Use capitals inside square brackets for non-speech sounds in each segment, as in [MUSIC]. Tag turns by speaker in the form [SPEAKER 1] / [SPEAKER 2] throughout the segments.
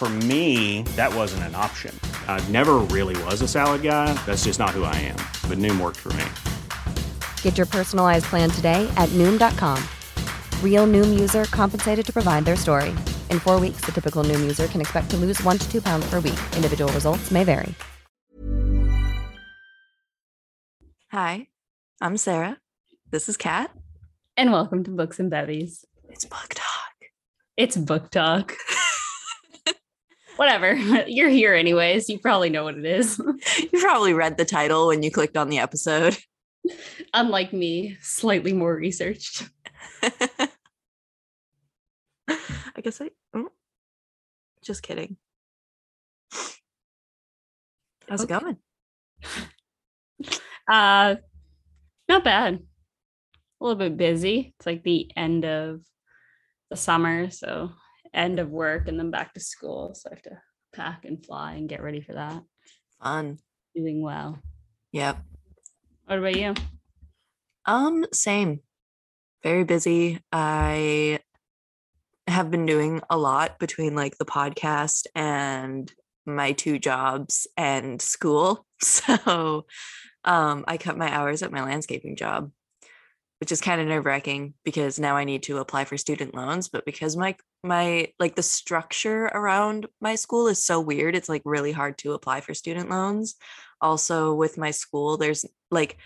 [SPEAKER 1] For me, that wasn't an option. I never really was a salad guy. That's just not who I am. But Noom worked for me.
[SPEAKER 2] Get your personalized plan today at Noom.com. Real Noom user compensated to provide their story. In four weeks, the typical Noom user can expect to lose one to two pounds per week. Individual results may vary.
[SPEAKER 3] Hi, I'm Sarah. This is Kat.
[SPEAKER 4] And welcome to Books and Bevies.
[SPEAKER 3] It's Book Talk.
[SPEAKER 4] It's book talk. [LAUGHS] Whatever. [LAUGHS] You're here anyways. You probably know what it is. [LAUGHS]
[SPEAKER 3] You probably read the title when you clicked on the episode. [LAUGHS]
[SPEAKER 4] Unlike me, slightly more researched.
[SPEAKER 3] I guess I. oh, Just kidding. How's
[SPEAKER 4] Okay.
[SPEAKER 3] it going?
[SPEAKER 4] Uh not bad. A little bit busy. It's like the end of the summer, so end of work and then back to school. So I have to pack and fly and get ready for that.
[SPEAKER 3] Fun.
[SPEAKER 4] Doing well.
[SPEAKER 3] Yep.
[SPEAKER 4] What about you?
[SPEAKER 3] Um, same. Very busy. I have been doing a lot between like the podcast and my two jobs and school. [LAUGHS] So um I cut my hours at my landscaping job, which is kind of nerve-wracking because now I need to apply for student loans, but because my my like the structure around my school is so weird, it's like really hard to apply for student loans. Also with my school, there's like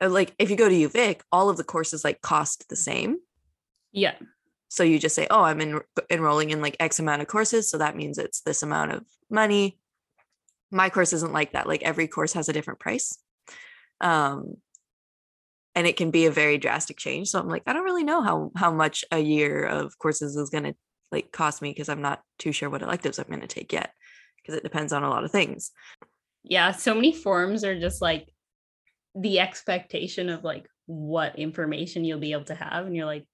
[SPEAKER 3] uh, like if you go to UVic, all of the courses like cost the same.
[SPEAKER 4] Yeah.
[SPEAKER 3] So you just say, "Oh, I'm en- enrolling in like X amount of courses, so that means it's this amount of money." My course isn't like that. Like every course has a different price. Um and it can be a very drastic change. So I'm like, I don't really know how how much a year of courses is going to like cost me because I'm not too sure what electives I'm going to take yet because it depends on a lot of things.
[SPEAKER 4] yeah so many forms are just like the expectation of like what information you'll be able to have and you're like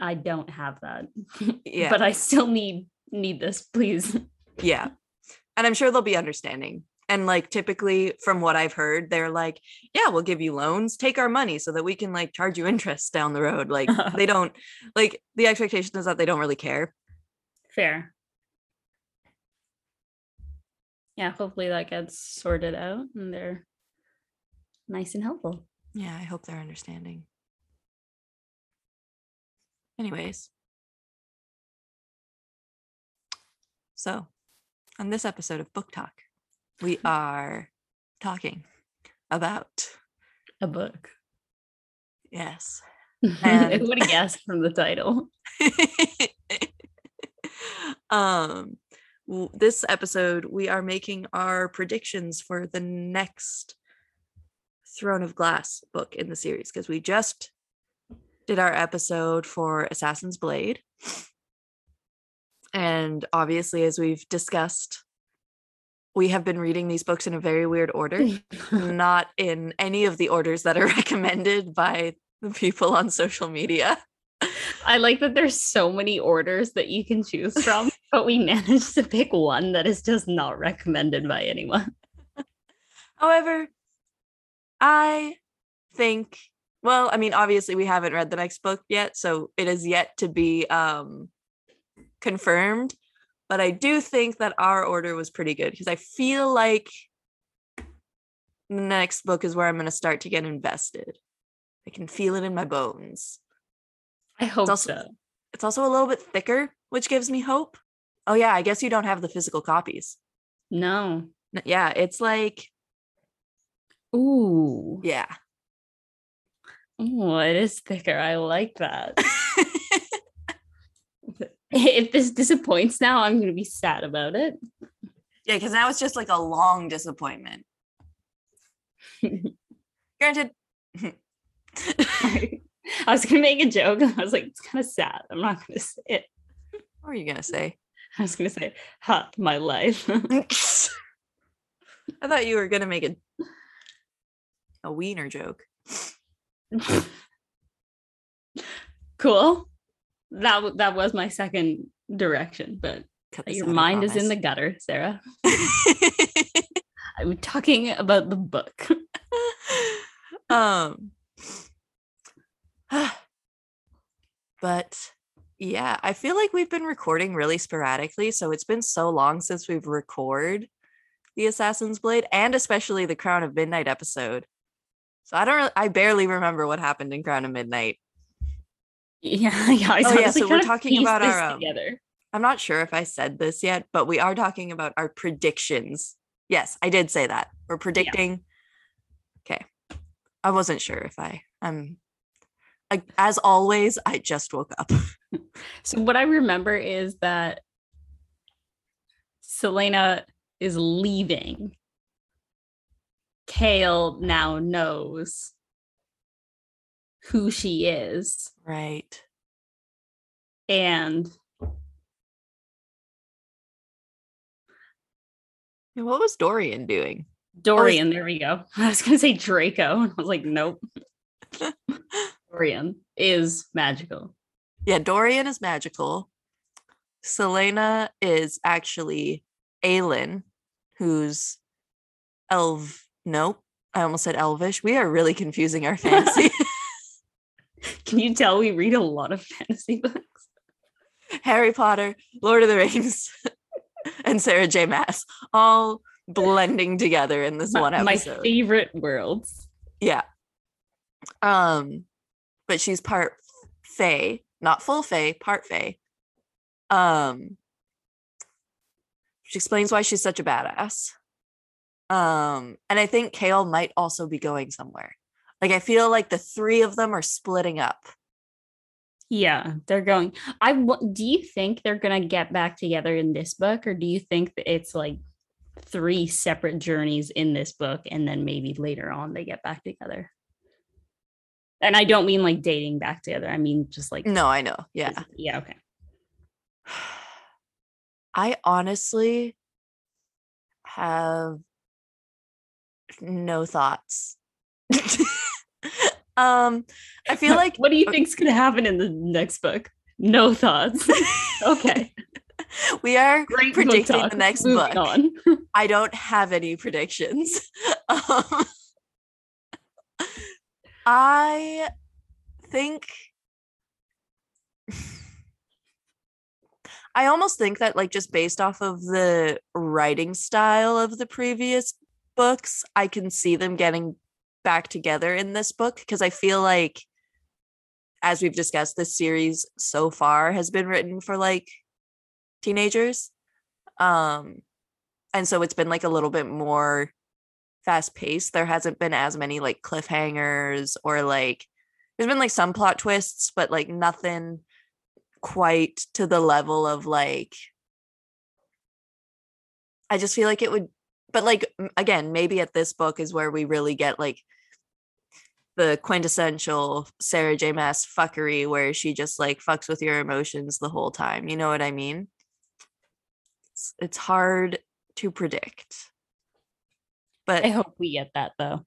[SPEAKER 4] i don't have that [LAUGHS]
[SPEAKER 3] Yeah.
[SPEAKER 4] but i still need need this please
[SPEAKER 3] Yeah. And I'm sure they'll be understanding. And like typically from what I've heard, they're like, yeah, we'll give you loans, take our money so that we can like charge you [LAUGHS] interest down the road. Like [LAUGHS] they don't like the expectation is that they don't really care.
[SPEAKER 4] fair yeah hopefully that gets sorted out and they're nice and helpful
[SPEAKER 3] Yeah, I hope they're understanding. Anyways. So, on this episode of Book Talk, we are talking about
[SPEAKER 4] a book.
[SPEAKER 3] Yes.
[SPEAKER 4] who [LAUGHS]
[SPEAKER 3] And-
[SPEAKER 4] would have guessed from the title. [LAUGHS]
[SPEAKER 3] Um w- this episode we are making our predictions for the next throne of glass book in the series because we just did our episode for assassin's blade. And obviously as we've discussed we have been reading these books in a very weird order [LAUGHS] not in any of the orders that are [LAUGHS] recommended by the people on social media
[SPEAKER 4] I like that there's so many orders that you can choose from, [LAUGHS] but we managed to pick one that is just not recommended by anyone.
[SPEAKER 3] However, I think well, I mean, obviously we haven't read the next book yet, so it is yet to be um confirmed, but I do think that our order was pretty good because I feel like the next book is where I'm going to start to get invested. I can feel it in my bones.
[SPEAKER 4] I hope
[SPEAKER 3] also-
[SPEAKER 4] so.
[SPEAKER 3] It's also a little bit thicker, which gives me hope. Oh yeah, I guess you don't have the physical copies.
[SPEAKER 4] No.
[SPEAKER 3] Yeah, it's like
[SPEAKER 4] Ooh.
[SPEAKER 3] yeah.
[SPEAKER 4] Ooh, it is thicker. I like that. [LAUGHS] if this disappoints now, I'm going to be sad about it.
[SPEAKER 3] Yeah, because that was just like a long disappointment. Granted, [LAUGHS] [LAUGHS]
[SPEAKER 4] I was gonna make a joke. I was like, it's kind of sad. I'm not gonna say it.
[SPEAKER 3] what were you gonna say?
[SPEAKER 4] I was gonna say, ha, my life. [LAUGHS]
[SPEAKER 3] I thought you were gonna make a a wiener joke.
[SPEAKER 4] cool. That that was my second direction, but your mind is in the gutter, Sarah. [LAUGHS] I'm talking about the book. [LAUGHS]
[SPEAKER 3] um [SIGHS] but yeah i feel like we've been recording really sporadically so it's been so long since we've recorded the assassin's blade and especially the crown of midnight episode so i don't really, i barely remember what happened in crown of midnight
[SPEAKER 4] Yeah, [LAUGHS] yeah. I
[SPEAKER 3] Oh, yeah, so we're talking about our, um,
[SPEAKER 4] together.
[SPEAKER 3] i'm not sure if i said this yet but we are talking about our predictions yes i did say that we're predicting okay i wasn't sure if i i'm like as always i just woke up [LAUGHS]
[SPEAKER 4] So what I remember is that Celaena is leaving. Chaol now knows who she is.
[SPEAKER 3] right
[SPEAKER 4] And
[SPEAKER 3] What was Dorian doing?
[SPEAKER 4] Dorian, there we go. [LAUGHS] I was gonna say Draco. [LAUGHS] and I was like, nope. [LAUGHS] Dorian is magical.
[SPEAKER 3] Yeah, Dorian is magical. Celaena is actually Aelin, who's elf. Nope, I almost said elvish. We are really confusing our fantasy.
[SPEAKER 4] Can you tell we read a lot of [LAUGHS] fantasy books?
[SPEAKER 3] Harry Potter, Lord of the Rings, [LAUGHS] and Sarah J. Maas all blending together in this one
[SPEAKER 4] my favorite worlds.
[SPEAKER 3] Yeah. Um, but she's part Fae, not full Fae, part Fae. Um, which explains why she's such a badass. Um, and I think Chaol might also be going somewhere. Like I feel like the three of them are splitting up.
[SPEAKER 4] Yeah, they're going. I do you think they're gonna get back together in this book, or do you think that it's like three separate journeys in this book, and then maybe later on they get back together? And I don't mean like dating back together. I mean just like
[SPEAKER 3] No, I know. Yeah.
[SPEAKER 4] yeah, okay. [SIGHS]
[SPEAKER 3] I honestly have no thoughts. [LAUGHS] um, I feel [LAUGHS] like
[SPEAKER 4] what do you think's gonna happen in the next book? No thoughts. [LAUGHS] okay,
[SPEAKER 3] we are
[SPEAKER 4] great.
[SPEAKER 3] predicting the next
[SPEAKER 4] Moving
[SPEAKER 3] book.
[SPEAKER 4] on. [LAUGHS]
[SPEAKER 3] I don't have any predictions. Um, I think I almost think that like just based off of the writing style of the previous books, I can see them getting back together in this book because I feel like as we've discussed this series so far has been written for like teenagers. Um and so it's been like a little bit more fast paced. There hasn't been as many like cliffhangers or like there's been like some plot twists, but like nothing quite to the level of like I just feel like it would but like again, maybe at this book is where we really get like the quintessential Sarah J. Maas fuckery where she just like fucks with your emotions the whole time. You know what I mean? It's, it's hard to predict. But
[SPEAKER 4] I hope we get that though.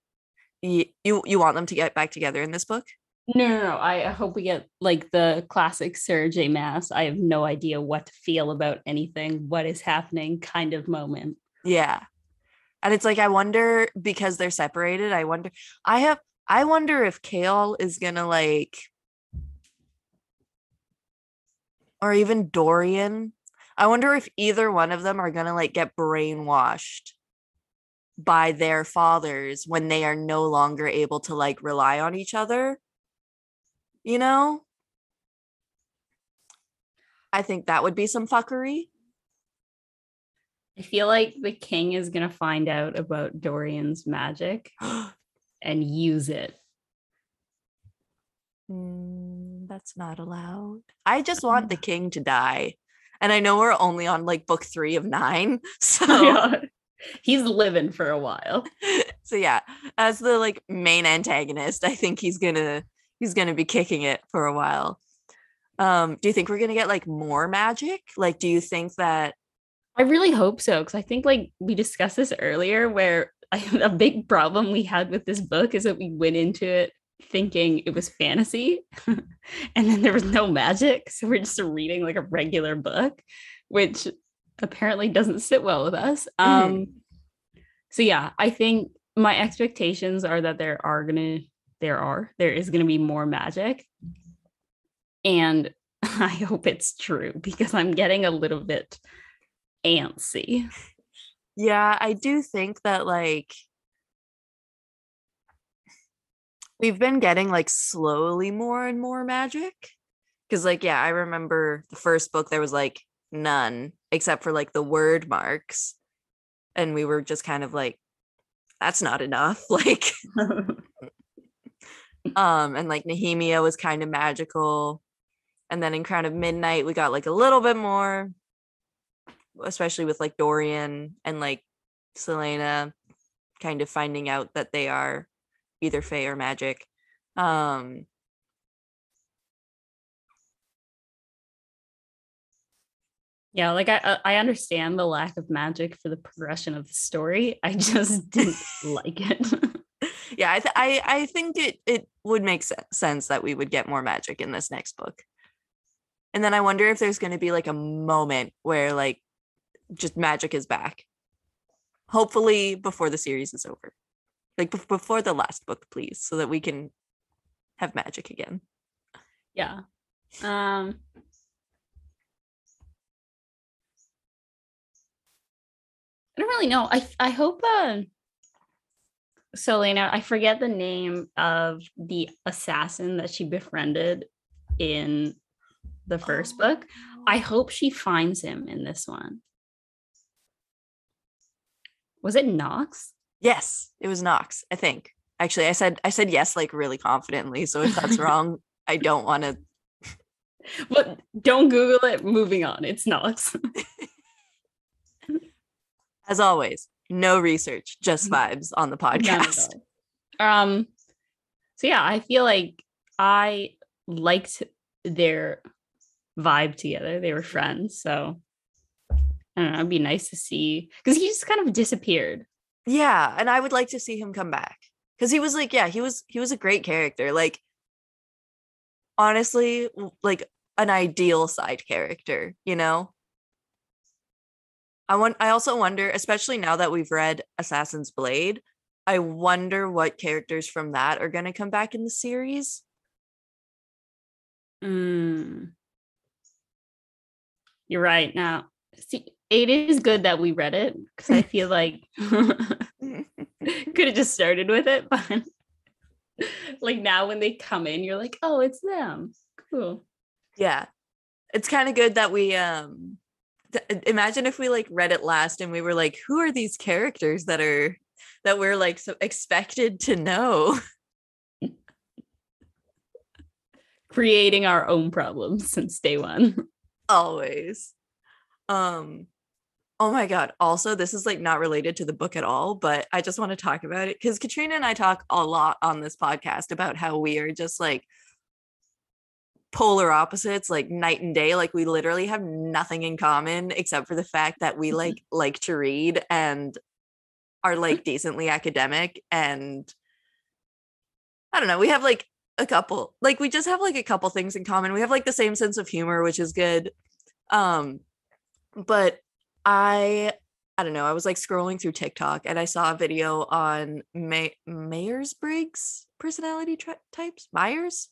[SPEAKER 3] y- you you want them to get back together in this book?
[SPEAKER 4] No, no, no. I hope we get like the classic Sarah J. Maas. I have no idea what to feel about anything, what is happening kind of moment.
[SPEAKER 3] Yeah. And it's like I wonder because they're separated, I wonder I have I wonder if Chaol is gonna like or even Dorian. I wonder if either one of them are gonna like get brainwashed by their fathers when they are no longer able to like rely on each other. You know? I think that would be some fuckery.
[SPEAKER 4] I feel like the king is gonna find out about Dorian's magic [GASPS] [GASPS] and use it.
[SPEAKER 3] Mm, that's not allowed. I just want the [LAUGHS] king to die. And I know we're only on like book three of nine. [LAUGHS] [LAUGHS] So
[SPEAKER 4] Yeah. He's living for a while.
[SPEAKER 3] so yeah, as the like main antagonist, I think he's gonna he's gonna be kicking it for a while. Um, do you think we're gonna get like more magic? Like, do you think that
[SPEAKER 4] I really hope so because I think like we discussed this earlier where [LAUGHS] a big problem we had with this book is that we went into it thinking it was fantasy [LAUGHS] and then there was no magic so we're just reading like a regular book which apparently doesn't sit well with us. Um so yeah I think my expectations are that there are gonna there are there is gonna be more magic. And [LAUGHS] I hope it's true because I'm getting a little bit antsy.
[SPEAKER 3] Yeah, I do think that like we've been getting like slowly more and more magic. Cause like, yeah, I remember the first book there was like none except for like the Wyrdmarks. And we were just kind of like, that's not enough. [LAUGHS] Like, [LAUGHS] um, and like Nehemia was kind of magical. And then in Crown of Midnight, we got like a little bit more especially with like Dorian and like Celaena kind of finding out that they are either Fae or magic. Um
[SPEAKER 4] yeah, like I uh, I understand the lack of magic for the progression of the story. I just didn't like it. [LAUGHS]
[SPEAKER 3] yeah, I, th- I I think it it would make se- sense that we would get more magic in this next book. And then I wonder if there's going to be like a moment where like just magic is back. Hopefully before the series is over. Like bef- before the last book, please, so that we can have magic again.
[SPEAKER 4] yeah. Um I don't really know. I I hope uh Celaena, I forget the name of the assassin that she befriended in the first book. I hope she finds him in this one. Was it Nox?
[SPEAKER 3] Yes, it was Nox, I think. Actually, I said I said yes like really confidently, so if that's wrong, [LAUGHS] I don't want to
[SPEAKER 4] But don't Google it. Moving on. It's Nox. [LAUGHS]
[SPEAKER 3] as always, no research, just vibes on the podcast.
[SPEAKER 4] Um. So yeah, I feel like I liked their vibe together. They were friends, so I don't know. It'd be nice to see because he just kind of disappeared.
[SPEAKER 3] Yeah, and I would like to see him come back cuz he was like yeah, he was he was a great character. Like honestly, like an ideal side character, you know? I want I also wonder, especially now that we've read Assassin's Blade, I wonder what characters from that are going to come back in the series.
[SPEAKER 4] Mm. You're right. Now, see, it is good that we read it because I feel [LAUGHS] like [LAUGHS] could have just started with it, but like now when they come in, you're like, oh, it's them. Cool.
[SPEAKER 3] yeah. It's kind of good that we um th- imagine if we like read it last and we were like who are these characters that are that we're like so expected to know. [LAUGHS]
[SPEAKER 4] Creating our own problems since day one.
[SPEAKER 3] always um oh my god also this is like not related to the book at all but i just want to talk about it because katrina and i talk a lot on this podcast about how we are just like polar opposites like night and day like we literally have nothing in common except for the fact that we like like to read and are like decently academic and i don't know we have like a couple like we just have like a couple things in common. We have like the same sense of humor which is good um but i i don't know i was like scrolling through tiktok and i saw a video on May- myers-briggs personality tri- types? Myers?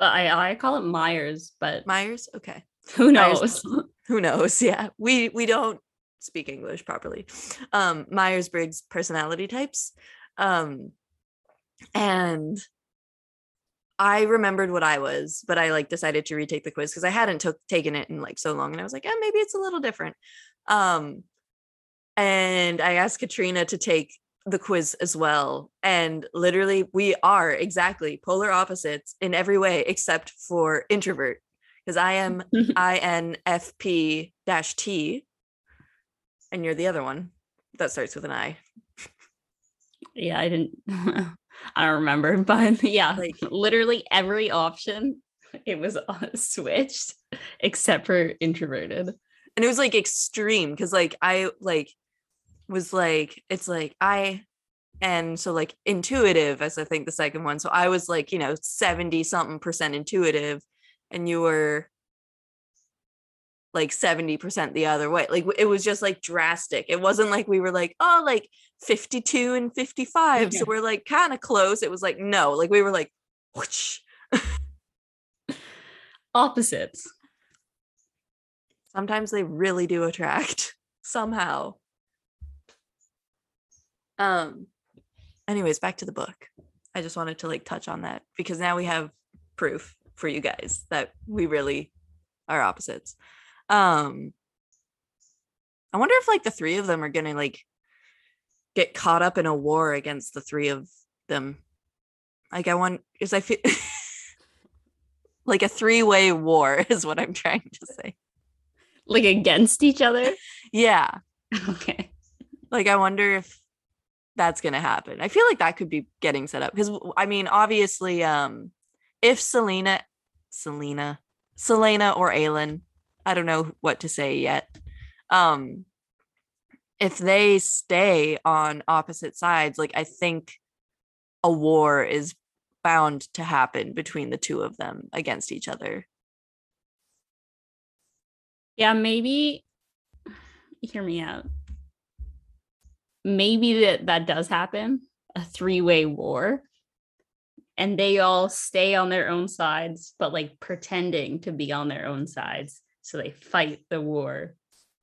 [SPEAKER 4] I I call it Myers, but
[SPEAKER 3] myers? Okay.
[SPEAKER 4] who
[SPEAKER 3] Myers-
[SPEAKER 4] knows? [LAUGHS] [LAUGHS]
[SPEAKER 3] who knows? Yeah. We we don't speak english properly. Um myers-briggs personality types um and i remembered what i was but i like decided to retake the quiz because i hadn't took taken it in like so long and i was like yeah maybe it's a little different um and i asked katrina to take the quiz as well and literally we are exactly polar opposites in every way except for introvert because I am [LAUGHS] INFP dash T, and you're the other one that starts with an I.
[SPEAKER 4] Yeah, I didn't. [LAUGHS] I don't remember, [LAUGHS] but yeah,
[SPEAKER 3] Like-
[SPEAKER 4] literally every option it was uh, switched except for introverted.
[SPEAKER 3] And it was like extreme because like i like was like it's like i and so like intuitive as i think the second one so i was like you know 70 something percent intuitive and you were like 70% the other way like it was just like drastic it wasn't like we were like oh like 52 and 55 so we're like kind of close it was like no like we were like whoosh.
[SPEAKER 4] Opposites.
[SPEAKER 3] Sometimes they really do attract [LAUGHS] somehow. Um anyways back to the book. I just wanted to like touch on that because now we have proof for you guys that we really are opposites. Um i wonder if like the three of them are gonna like get caught up in a war against the three of them. Like i want is i feel [LAUGHS] like a three-way war [LAUGHS] is what i'm trying to say
[SPEAKER 4] Like against each other. [LAUGHS]
[SPEAKER 3] yeah [LAUGHS]
[SPEAKER 4] Okay.
[SPEAKER 3] like i wonder if that's gonna happen i feel like that could be getting set up because i mean obviously um if celaena celaena celaena or aelin i don't know what to say yet um if they stay on opposite sides like i think a war is bound to happen between the two of them against each other
[SPEAKER 4] Yeah, maybe hear me out. Maybe that that does happen, a three-way war. And they all stay on their own sides, but like pretending to be on their own sides. So they fight the war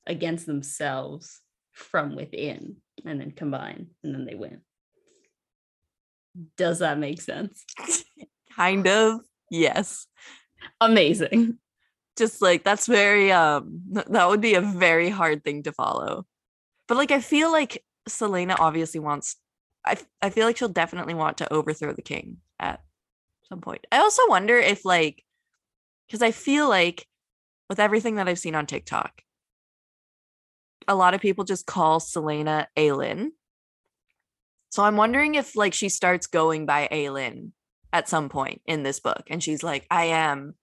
[SPEAKER 4] against themselves from within and then combine and then they win. Does that make sense? [LAUGHS]
[SPEAKER 3] kind of yes
[SPEAKER 4] Amazing.
[SPEAKER 3] Just like that's very um that would be a very hard thing to follow. But like i feel like celaena obviously wants i i feel like she'll definitely want to overthrow the king at some point. I also wonder if like because i feel like with everything that i've seen on tiktok a lot of people just call celaena aelin so i'm wondering if like she starts going by aelin at some point in this book and she's like i am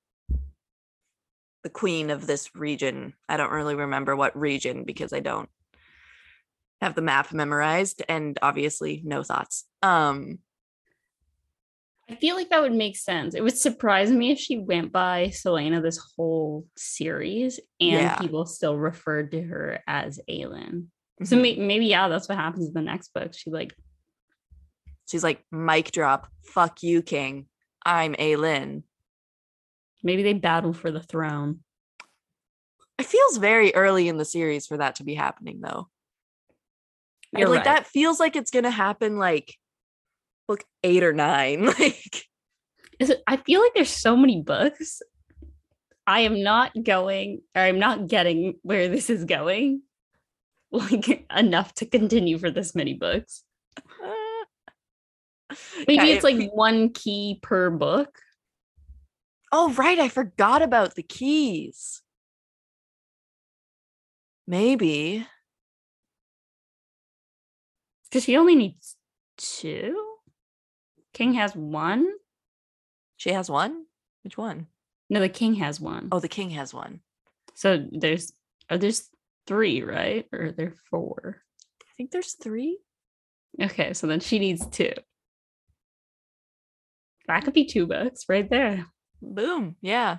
[SPEAKER 3] the queen of this region. I don't really remember what region because I don't have the map memorized and obviously no thoughts. Um
[SPEAKER 4] I feel like that would make sense. It would surprise me if she went by Celaena this whole series and
[SPEAKER 3] Yeah.
[SPEAKER 4] people still referred to her as Aelin. So
[SPEAKER 3] mhm.
[SPEAKER 4] may- maybe yeah, that's what happens in the next book. She like
[SPEAKER 3] she's like mic drop, fuck you king. I'm Aelin.
[SPEAKER 4] Maybe they battle for the throne.
[SPEAKER 3] It feels very early in the series for that to be happening though.
[SPEAKER 4] You're
[SPEAKER 3] like
[SPEAKER 4] right.
[SPEAKER 3] that feels like it's going to happen like book 8 or 9 [LAUGHS] like
[SPEAKER 4] Is it, I feel like there's so many books. I am not going or I'm not getting where this is going [LAUGHS] like enough to continue for this many books. Uh, maybe
[SPEAKER 3] Yeah,
[SPEAKER 4] it's
[SPEAKER 3] it
[SPEAKER 4] like one key per book.
[SPEAKER 3] Oh, right. I forgot about the keys. Maybe.
[SPEAKER 4] Because she only needs two. King has one.
[SPEAKER 3] She has one? Which one?
[SPEAKER 4] No, the king has one.
[SPEAKER 3] Oh, the king has one.
[SPEAKER 4] so there's are there's three, right? Or are there four?
[SPEAKER 3] I think there's three.
[SPEAKER 4] Okay, so then she needs two. That could be two books right there.
[SPEAKER 3] Boom. Yeah.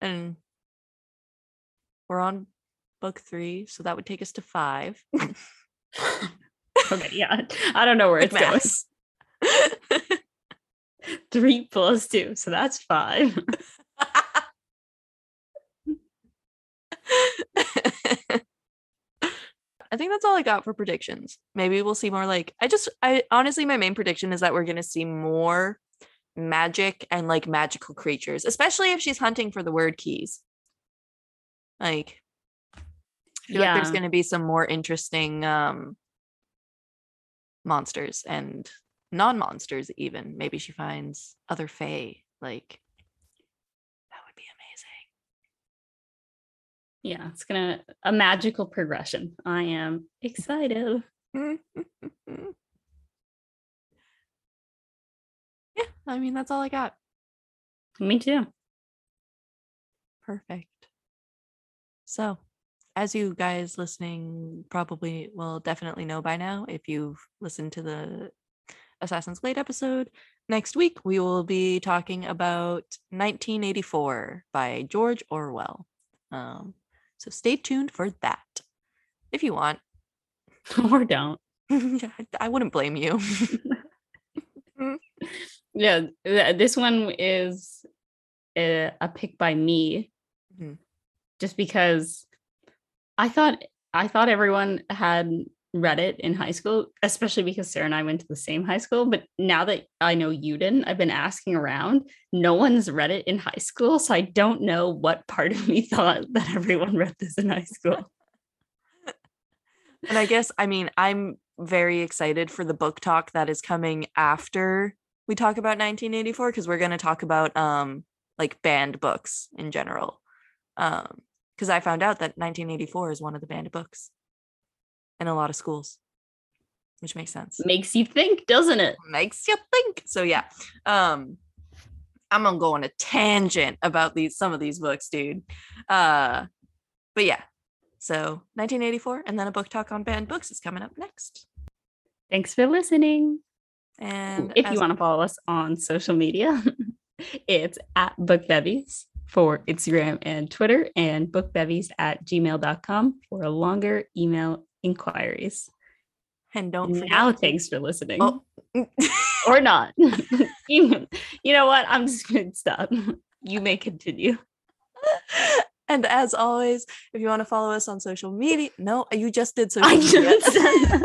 [SPEAKER 3] And we're on book three. So that would take us to five. [LAUGHS]
[SPEAKER 4] Okay, yeah. I don't know where
[SPEAKER 3] Quick
[SPEAKER 4] going. [LAUGHS] Three plus two, so that's five. [LAUGHS]
[SPEAKER 3] I think that's all I got for predictions. Maybe we'll see more like I just I honestly my main prediction is that we're going to see more magic and like magical creatures, especially if she's hunting for the Wyrdkeys. Like I feel like there's going to be some more interesting um monsters and non-monsters even. Maybe she finds other fae like that would be amazing.
[SPEAKER 4] Yeah, it's gonna a magical progression. I am [LAUGHS] excited. [LAUGHS]
[SPEAKER 3] I mean that's all I got.
[SPEAKER 4] Me too.
[SPEAKER 3] Perfect. So, as you guys listening probably will definitely know by now, if you've listened to the Assassin's Blade episode, next week we will be talking about 1984 by George Orwell. Um, so stay tuned for that if you want. [LAUGHS]
[SPEAKER 4] or don't. [LAUGHS]
[SPEAKER 3] I wouldn't blame you. [LAUGHS]
[SPEAKER 4] Yeah, th- this one is a, a pick by me,
[SPEAKER 3] Mhm.
[SPEAKER 4] just because I thought I thought everyone had read it in high school, especially because Sarah and I went to the same high school. But now that I know you didn't, I've been asking around. No one's read it in high school, so I don't know what part of me [LAUGHS] thought that everyone read this in high school. [LAUGHS]
[SPEAKER 3] and I guess I mean I'm very excited for the book talk that is coming after we talk about 1984 because we're going to talk about um like banned books in general. Um because I found out that 1984 is one of the banned books in a lot of schools, which makes sense.
[SPEAKER 4] Makes you think, doesn't it?
[SPEAKER 3] Makes you think. So yeah, um, I'm gonna go on a tangent about these some of these books, dude. Uh, but yeah, so 1984, and then a book talk on banned books is coming up next.
[SPEAKER 4] Thanks for listening.
[SPEAKER 3] And
[SPEAKER 4] if you want to follow us on social media, [LAUGHS] it's at bookbevies for Instagram and Twitter, and bookbevies at gmail.com for longer email inquiries.
[SPEAKER 3] and don't forget
[SPEAKER 4] Now, thanks for listening.
[SPEAKER 3] Oh. [LAUGHS]
[SPEAKER 4] Or not. [LAUGHS] you, know what? I'm just going to stop. You may continue.
[SPEAKER 3] and as always, if you want to follow us on social media, no, you just did social media.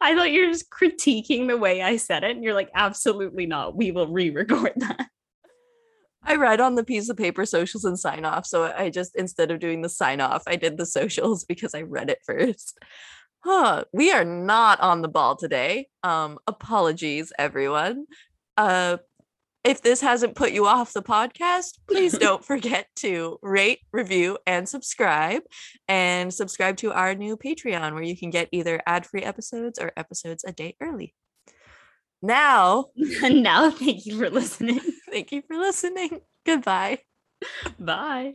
[SPEAKER 4] I thought you were just critiquing the way I said it. And you're like, absolutely not. We will re record that.
[SPEAKER 3] I read on the piece of paper socials and sign off. So I just, instead of doing the sign off, I did the socials because I read it first. Huh, we are not on the ball today. Um, apologies, everyone. Uh, if this hasn't put you off the podcast, please [LAUGHS] don't forget to rate, review, and subscribe. And subscribe to our new Patreon where you can get either ad free episodes or episodes a day early. Now, [LAUGHS]
[SPEAKER 4] now, thank you for listening. [LAUGHS]
[SPEAKER 3] thank you for listening. Goodbye.
[SPEAKER 4] Bye.